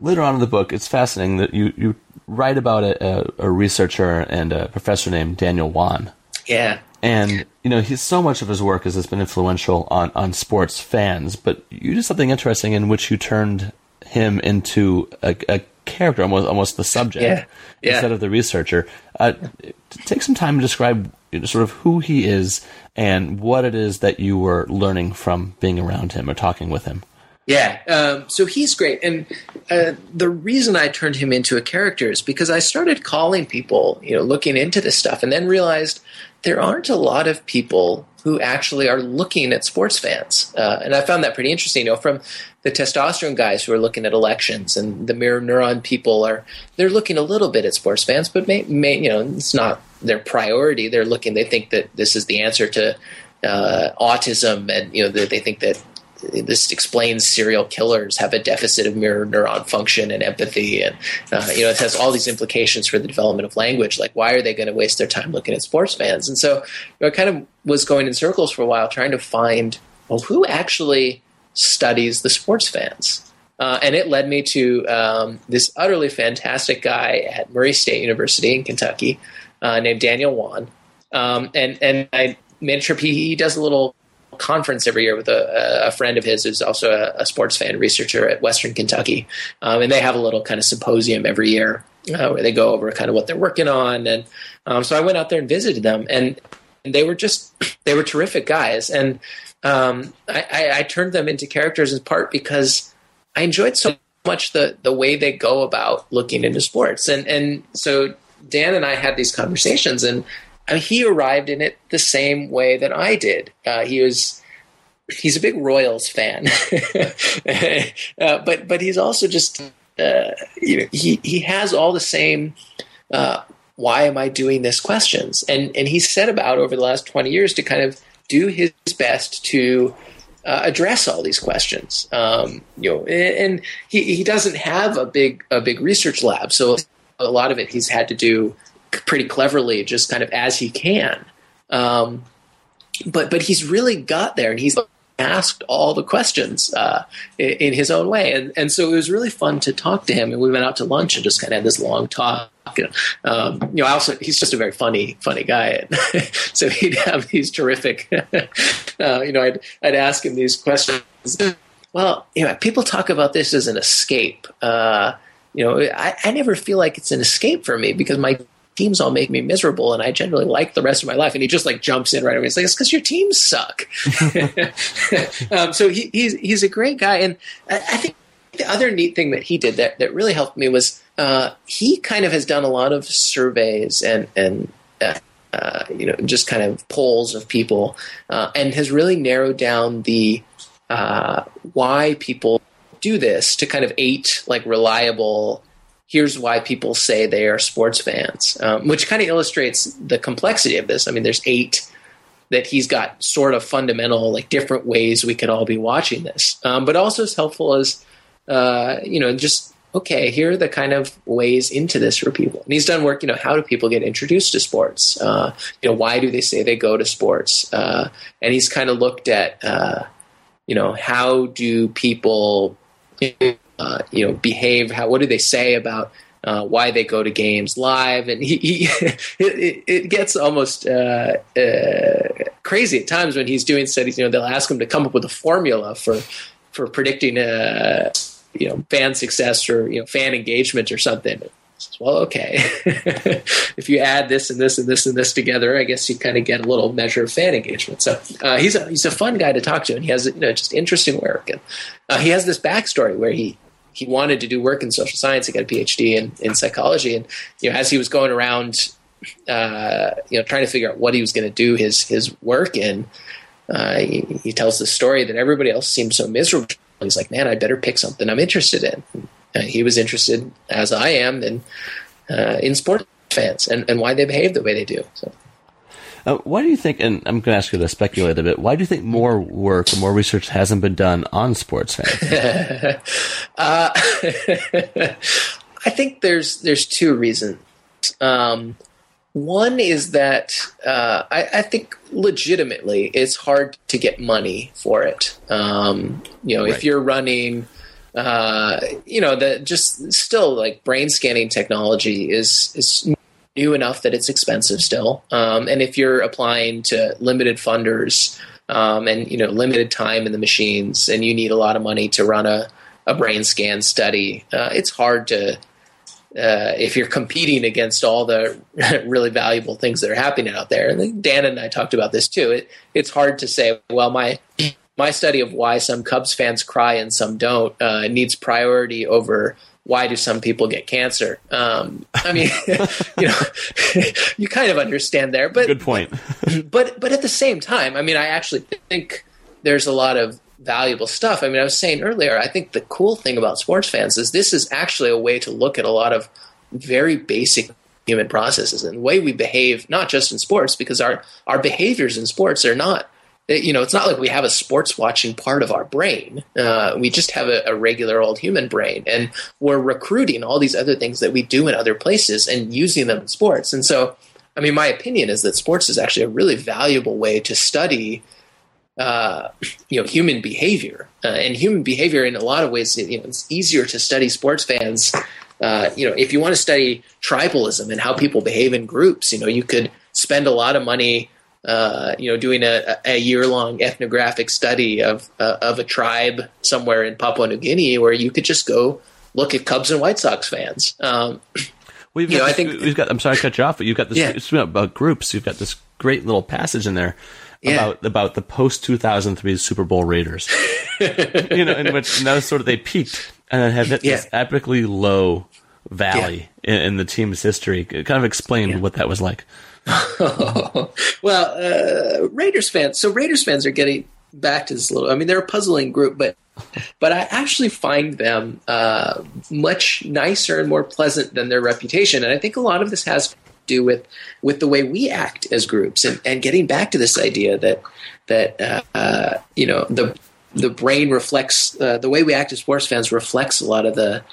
later on in the book. It's fascinating that you you write about a, a, a researcher and a professor named Daniel Wann. Yeah, and you know he's so much of his work has, has been influential on on sports fans. But you did something interesting in which you turned him into a, a character, almost almost the subject, yeah. Yeah. instead of the researcher. Uh, take some time to describe sort of who he is and what it is that you were learning from being around him or talking with him. Yeah, um, so he's great, and uh, the reason I turned him into a character is because I started calling people, you know, looking into this stuff, and then realized there aren't a lot of people who actually are looking at sports fans, uh, and I found that pretty interesting. You know, from the testosterone guys who are looking at elections, and the mirror neuron people are they're looking a little bit at sports fans, but may, may you know it's not their priority. They're looking, they think that this is the answer to uh, autism, and you know they, they think that this explains serial killers have a deficit of mirror neuron function and empathy, and uh, you know it has all these implications for the development of language. Like, why are they going to waste their time looking at sports fans? And so, you know, I kind of was going in circles for a while, trying to find well, who actually studies the sports fans. Uh, and it led me to um, this utterly fantastic guy at Murray State University in Kentucky uh, named Daniel Wann. Um, and and I made trip. He, he does a little conference every year with a, a friend of his who's also a, a, sports fan researcher at Western Kentucky, um, and they have a little kind of symposium every year uh, where they go over kind of what they're working on. And um, so I went out there and visited them, and, and they were just (clears throat) they were terrific guys, and um, I, I, I turned them into characters in part because I enjoyed so much the the way they go about looking into sports, and and so Dan and I had these conversations, and I mean, he arrived in it the same way that I did. Uh, he was he's a big Royals fan, (laughs) uh, but but he's also just uh, you know he he has all the same. Uh, why am I doing this? Questions, and and he's set about over the last twenty years to kind of do his best to uh, address all these questions. Um, you know, and he, he doesn't have a big a big research lab, so a lot of it he's had to do pretty cleverly, just kind of as he can. Um, but but he's really got there, and he's asked all the questions uh, in, in, his own way, and and so it was really fun to talk to him. And we went out to lunch and just kind of had this long talk. Um, you know, I also he's just a very funny funny guy, (laughs) so he'd have these terrific. (laughs) uh, you know, I'd I'd ask him these questions. Well, you know, people talk about this as an escape. Uh, you know, I, I never feel like it's an escape for me because my teams all make me miserable and I generally like the rest of my life. And he just like jumps in right away. It's like, it's because your teams suck. (laughs) (laughs) um, so he, he's, he's a great guy. And I, I, think the other neat thing that he did that, that really helped me was uh, he kind of has done a lot of surveys and, and, uh, uh, you know, just kind of polls of people, uh, and has really narrowed down the uh, why people do this to kind of eight like reliable here's why people say they are sports fans, um, which kind of illustrates the complexity of this. I mean, there's eight that he's got sort of fundamental, like different ways we could all be watching this, um, but also as helpful as, uh, you know, just okay, here are the kind of ways into this for people. And he's done work, you know, how do people get introduced to sports? Uh, you know, why do they say they go to sports? Uh, and he's kind of looked at, uh, you know, how do people uh, you know behave how what do they say about uh, why they go to games live and (laughs) he, he it, it, gets almost uh, uh, crazy at times when he's doing studies you know they'll ask him to come up with a formula for for predicting uh, you know fan success or you know fan engagement or something well, okay. (laughs) if you add this and this and this and this together, I guess you kind of get a little measure of fan engagement. So uh, he's a he's a fun guy to talk to, and he has you know just interesting work, and uh, he has this backstory where he he wanted to do work in social science. He got a PhD in, in psychology, and you know, as he was going around, uh, you know, trying to figure out what he was going to do his his work in, uh, he, he, tells the story that everybody else seemed so miserable. He's like, man, I better pick something I'm interested in. Uh, he was interested, as I am, in uh, in sports fans and, and why they behave the way they do. So. Uh, why do you think? And I'm going to ask you to speculate a bit. Why do you think more work more research hasn't been done on sports fans? (laughs) uh, (laughs) I think there's there's two reasons. Um, one is that uh, I, I, think legitimately it's hard to get money for it. Um, you know, right. if you're running, uh, you know, the just still like brain scanning technology is is new enough that it's expensive still. Um, and if you're applying to limited funders um, and you know limited time in the machines, and you need a lot of money to run a a brain scan study, uh, it's hard to uh, if you're competing against all the (laughs) really valuable things that are happening out there, and Dan and I talked about this too. It, it's hard to say, well, my my study of why some Cubs fans cry and some don't uh, needs priority over why do some people get cancer. Um, I mean, (laughs) (laughs) you know, (laughs) you kind of understand there, but good point. but but at the same time, I mean, I actually think there's a lot of valuable stuff. I mean, I was saying earlier, I think the cool thing about sports fans is this is actually a way to look at a lot of very basic human processes and the way we behave, not just in sports, because our, our behaviors in sports are not, you know, it's not like we have a sports watching part of our brain. Uh, we just have a, a regular old human brain. And we're recruiting all these other things that we do in other places and using them in sports. And so, I mean, my opinion is that sports is actually a really valuable way to study uh, you know human behavior uh, and human behavior in a lot of ways you know it's easier to study sports fans uh, you know if you want to study tribalism and how people behave in groups you know you could spend a lot of money uh, you know doing a, a year long ethnographic study of uh, of a tribe somewhere in Papua New Guinea where you could just go look at Cubs and White Sox fans um, well, you know, this, I think we've got. I'm sorry to cut you off, but you've got this yeah. about groups. You've got this great little passage in there yeah. about about the post 2003 Super Bowl Raiders. (laughs) you know, in which that was sort of they peaked and then have hit yeah. this epically low valley in, in, the team's history. Kind of explain what that was like. (laughs) well, uh, Raiders fans. So Raiders fans are getting back to this little. I mean, they're a puzzling group, but but I actually find them uh, much nicer and more pleasant than their reputation. And I think a lot of this has to do with with the way we act as groups, and, and getting back to this idea that that uh, uh, you know the the brain reflects uh, the way we act as sports fans reflects a lot of the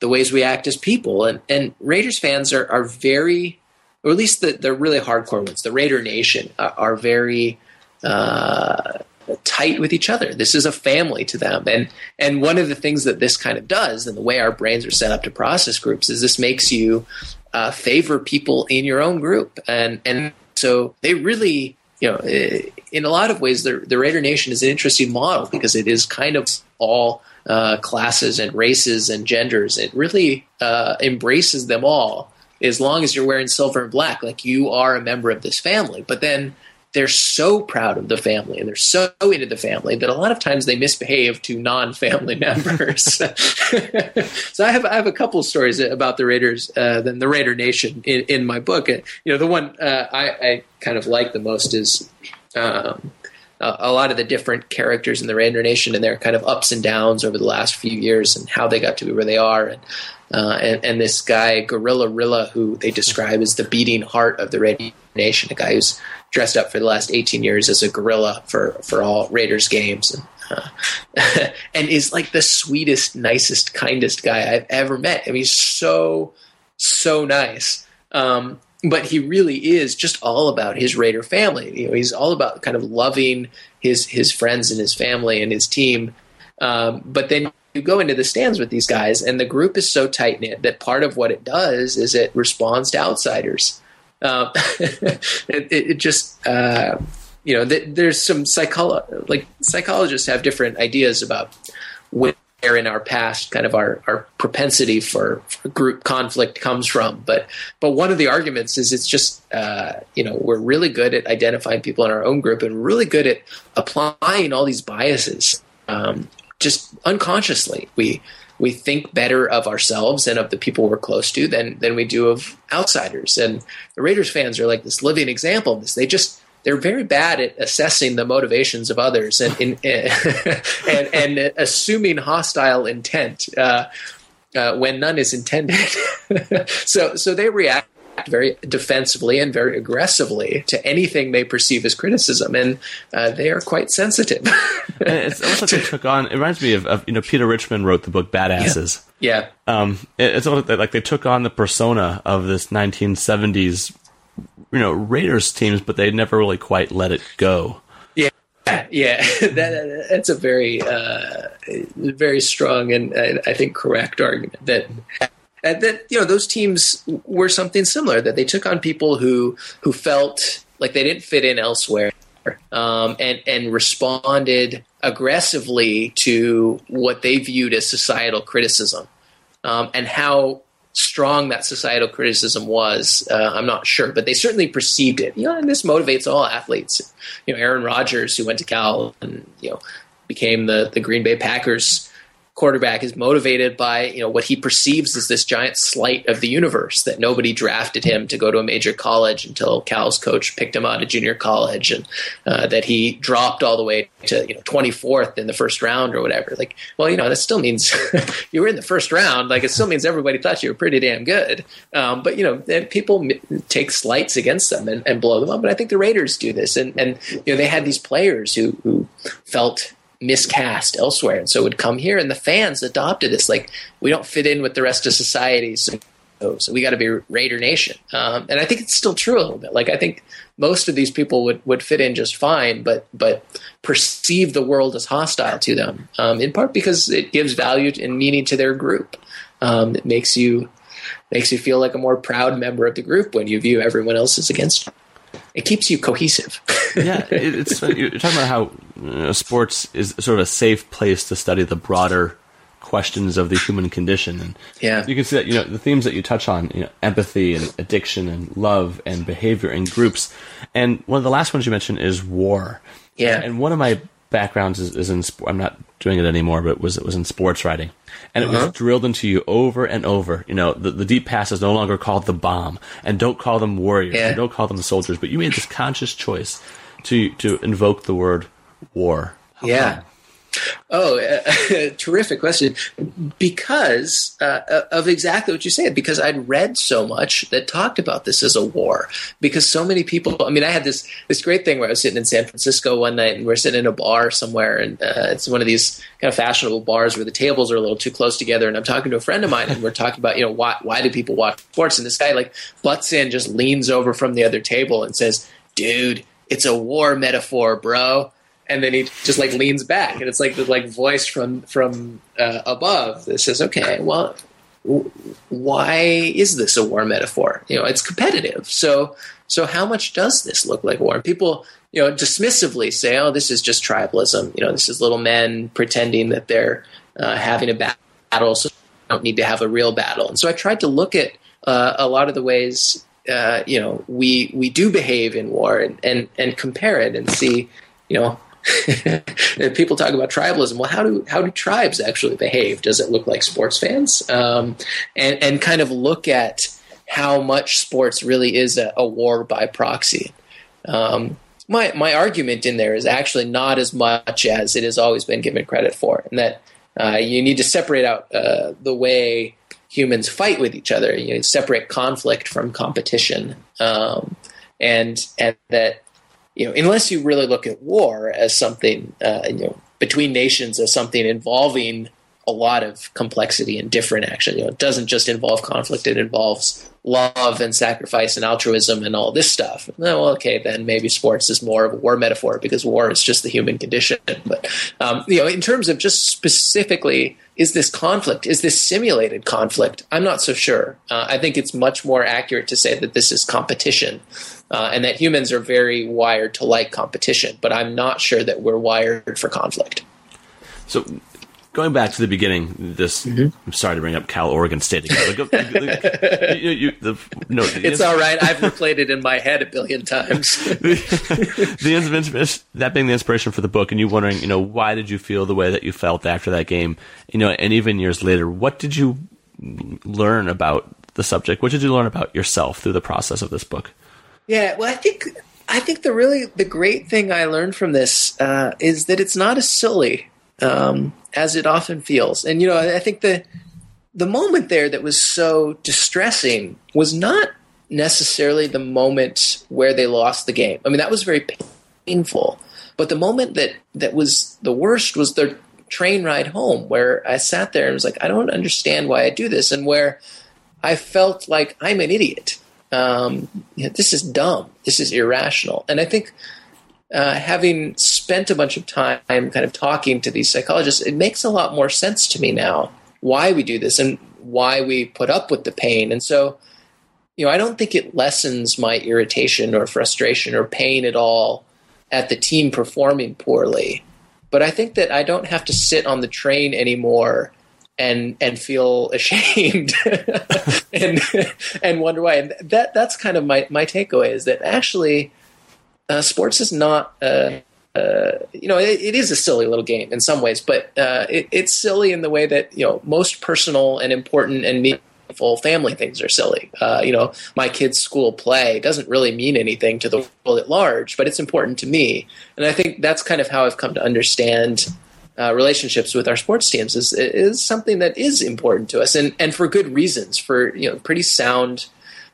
the ways we act as people, and and Raiders fans are are very, or at least the the really hardcore ones, the Raider Nation are, are very. Uh, tight with each other. This is a family to them. And and one of the things that this kind of does and the way our brains are set up to process groups is this makes you uh, favor people in your own group, and and so they really, you know, in a lot of ways, the the Raider Nation is an interesting model because it is kind of all uh, classes and races and genders. It really uh, embraces them all as long as you're wearing silver and black, like you are a member of this family. But then they're so proud of the family and they're so into the family that a lot of times they misbehave to non-family (laughs) members. (laughs) so I have I have a couple stories about the Raiders, uh, the Raider Nation in, in my book. And, You know, the one uh, I, I, kind of like the most is. Um, a lot of the different characters in the Raider Nation and their kind of ups and downs over the last few years and how they got to be where they are. And, uh, and, and, this guy, Gorilla Rilla, who they describe as the beating heart of the Raider Nation, a guy who's dressed up for the last 18 years as a gorilla for, for all Raiders games. And, uh, (laughs) and is like the sweetest, nicest, kindest guy I've ever met. I mean, he's so, so nice. Um, but he really is just all about his Raider family. You know, he's all about kind of loving his his friends and his family and his team. Um, but then you go into the stands with these guys, and the group is so tight knit that part of what it does is it responds to outsiders. Um, (laughs) it, it, just uh, you know th- there's some psycholo- like psychologists have different ideas about where in our past kind of our, our propensity for, for, group conflict comes from but but one of the arguments is it's just uh, you know we're really good at identifying people in our own group and really good at applying all these biases um, just unconsciously we we think better of ourselves and of the people we're close to than than we do of outsiders. And the Raiders fans are like this living example of this. They just they're very bad at assessing the motivations of others and in, (laughs) and, and assuming hostile intent uh, uh, when none is intended. (laughs) so so they react very defensively and very aggressively to anything they perceive as criticism, and uh, they are quite sensitive. (laughs) it's almost like they took on. It reminds me of, of, you know Peter Richmond wrote the book Badasses. Yeah. yeah. Um, it, it's almost like they took on the persona of this 1970s, you know, Raiders teams, but they never really quite let it go. Yeah. Yeah, (laughs) that, that's a very, uh, very strong and I think correct argument that and that you know those teams were something similar that they took on people who who felt like they didn't fit in elsewhere um, and and responded aggressively to what they viewed as societal criticism. Um, and how strong that societal criticism was uh, i'm not sure but they certainly perceived it. You know and this motivates all athletes. You know aaron rodgers who went to cal and you know became the the green bay packers quarterback is motivated by you know what he perceives as this giant slight of the universe that nobody drafted him to go to a major college until Cal's coach picked him out of junior college and uh, that he dropped all the way to you know 24th in the first round or whatever. Like well you know that still means (laughs) you were in the first round. Like it still means everybody thought you were pretty damn good. Um, but you know people take slights against them and, and blow them up. And I think the Raiders do this. And and you know they had these players who who felt miscast elsewhere. And so it would come here, and the fans adopted this. Like, we don't fit in with the rest of society, so, so we got to be Raider Nation. Um, and I think it's still true a little bit. Like, I think most of these people would, would fit in just fine, but but perceive the world as hostile to them, um, in part because it gives value and meaning to their group. Um, it makes you makes you feel like a more proud member of the group when you view everyone else as against you it keeps you cohesive. yeah, it's you're talking about how know, sports is sort of a safe place to study the broader questions of the human condition, and yeah, you can see that you know the themes that you touch on, you know, empathy and addiction and love and behavior in groups, and one of the last ones you mentioned is war. Yeah, and one of my backgrounds is, is in. I'm not doing it anymore, but it was it was in sports writing, and it uh-huh. was drilled into you over and over. You know, the, the deep pass is no longer called the bomb, and don't call them warriors, yeah. don't call them soldiers. But you made this conscious choice to to invoke the word war. How yeah. Come? Oh, uh, (laughs) terrific question. Because uh, of exactly what you said, because I'd read so much that talked about this as a war. Because so many people, I mean, I had this this great thing where I was sitting in San Francisco one night and we're sitting in a bar somewhere, and uh, it's one of these kind of fashionable bars where the tables are a little too close together. And I'm talking to a friend of mine, and we're talking about, you know, why why do people watch sports? And this guy like butts in, just leans over from the other table and says, "Dude, it's a war metaphor, bro." And then he just like leans back, and it's like the like voice from from uh, above that says, "Okay, well, why is this a war metaphor? You know, it's competitive. So, so how much does this look like war? And people, you know, dismissively say, "Oh, this is just tribalism. You know, this is little men pretending that they're uh, having a battle, so don't need to have a real battle." And so I tried to look at uh, a lot of the ways. Uh, you know, we we do behave in war and, and and compare it and see, you know, (laughs) people talk about tribalism. Well, how do how do tribes actually behave? Does it look like sports fans? Um, and and kind of look at how much sports really is a, a war by proxy. Um, my my argument in there is actually not as much as it has always been given credit for, and that uh, you need to separate out uh, the way humans fight with each other. You separate conflict from competition, um, and and that you know, unless you really look at war as something, uh, you know, between nations as something involving a lot of complexity and different action. You know, it doesn't just involve conflict; it involves love and sacrifice and altruism and all this stuff. Well, okay, then maybe sports is more of a war metaphor because war is just the human condition. But um, you know, in terms of just specifically, is this conflict? Is this simulated conflict? I'm not so sure. Uh, I think it's much more accurate to say that this is competition uh, and that humans are very wired to like competition, but I'm not sure that we're wired for conflict. So, going back to the beginning, this mm-hmm. I'm sorry to bring up Cal Oregon State again. Go, you, you, the, no, it's all right. I've replayed it in my head a billion times. (laughs) the, the that being the inspiration for the book, and you wondering, you know, why did you feel the way that you felt after that game? You know, and even years later, what did you learn about the subject? What did you learn about yourself through the process of this book? Yeah, well, I think I think the really the great thing I learned from this uh, is that it's not a silly um, as it often feels. And you know, I think the the moment there that was so distressing was not necessarily the moment where they lost the game. I mean, that was very painful. But the moment that that was the worst was their train ride home, where I sat there and was like, I don't understand why I do this, and where I felt like I'm an idiot. Um, you know, this is dumb. This is irrational. And I think uh, having spent a bunch of time kind of talking to these psychologists, it makes a lot more sense to me now why we do this and why we put up with the pain. And so, you know, I don't think it lessens my irritation or frustration or pain at all at the team performing poorly. But I think that I don't have to sit on the train anymore and and feel (laughs) ashamed (laughs) and and wonder why. And that that's kind of my my takeaway is that actually uh, sports is not. Uh, uh, you know, it, it is a silly little game in some ways, but uh, it, it's silly in the way that you know most personal and important and meaningful family things are silly. Uh, you know, my kid's school play doesn't really mean anything to the world at large, but it's important to me, and I think that's kind of how I've come to understand uh, relationships with our sports teams is is something that is important to us, and and for good reasons, for you know pretty sound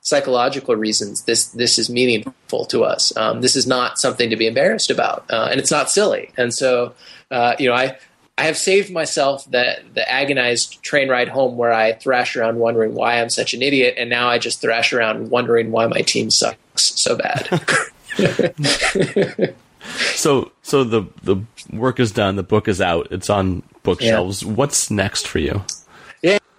psychological reasons. This this is meaningful to us. Um, this is not something to be embarrassed about, uh, and it's not silly. And so, uh, you know, I. I have saved myself the the agonized train ride home where I thrash around wondering why I'm such an idiot, and now I just thrash around wondering why my team sucks so bad. (laughs) (laughs) so so the the work is done, the book is out, it's on bookshelves. Yeah. What's next for you?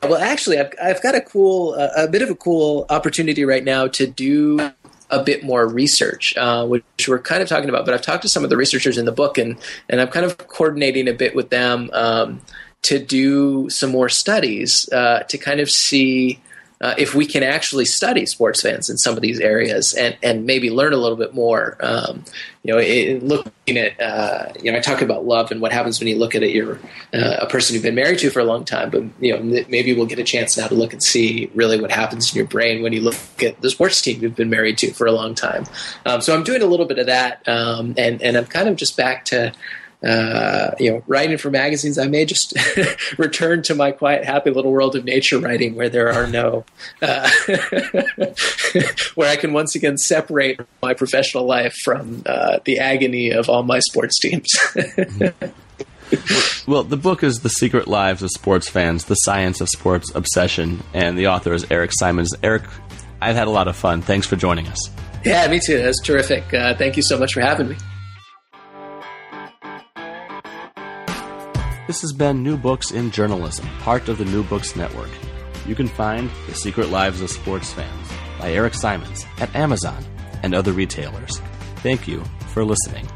Well, actually, I've I've got a cool uh, a bit of a cool opportunity right now to do a bit more research, uh, which we're kind of talking about. But I've talked to some of the researchers in the book, and and I'm kind of coordinating a bit with them um, to do some more studies uh, to kind of see uh, if we can actually study sports fans in some of these areas and, and maybe learn a little bit more. Um, you know, it, looking at uh, you know, I talk about love and what happens when you look at it. You're uh, a person you've been married to for a long time, but you know, maybe we'll get a chance now to look and see really what happens in your brain when you look at the sports team you've been married to for a long time. Um, so I'm doing a little bit of that, um, and and I'm kind of just back to uh, you know, writing for magazines, I may just (laughs) return to my quiet, happy little world of nature writing where there are no, uh, (laughs) where I can once again separate my professional life from uh, the agony of all my sports teams. (laughs) well, the book is The Secret Lives of Sports Fans, The Science of Sports Obsession, and the author is Eric Simons. Eric, I've had a lot of fun. Thanks for joining us. Yeah, me too. That's terrific. Uh, thank you so much for having me. This has been New Books in Journalism, part of the New Books Network. You can find The Secret Lives of Sports Fans by Eric Simons at Amazon and other retailers. Thank you for listening.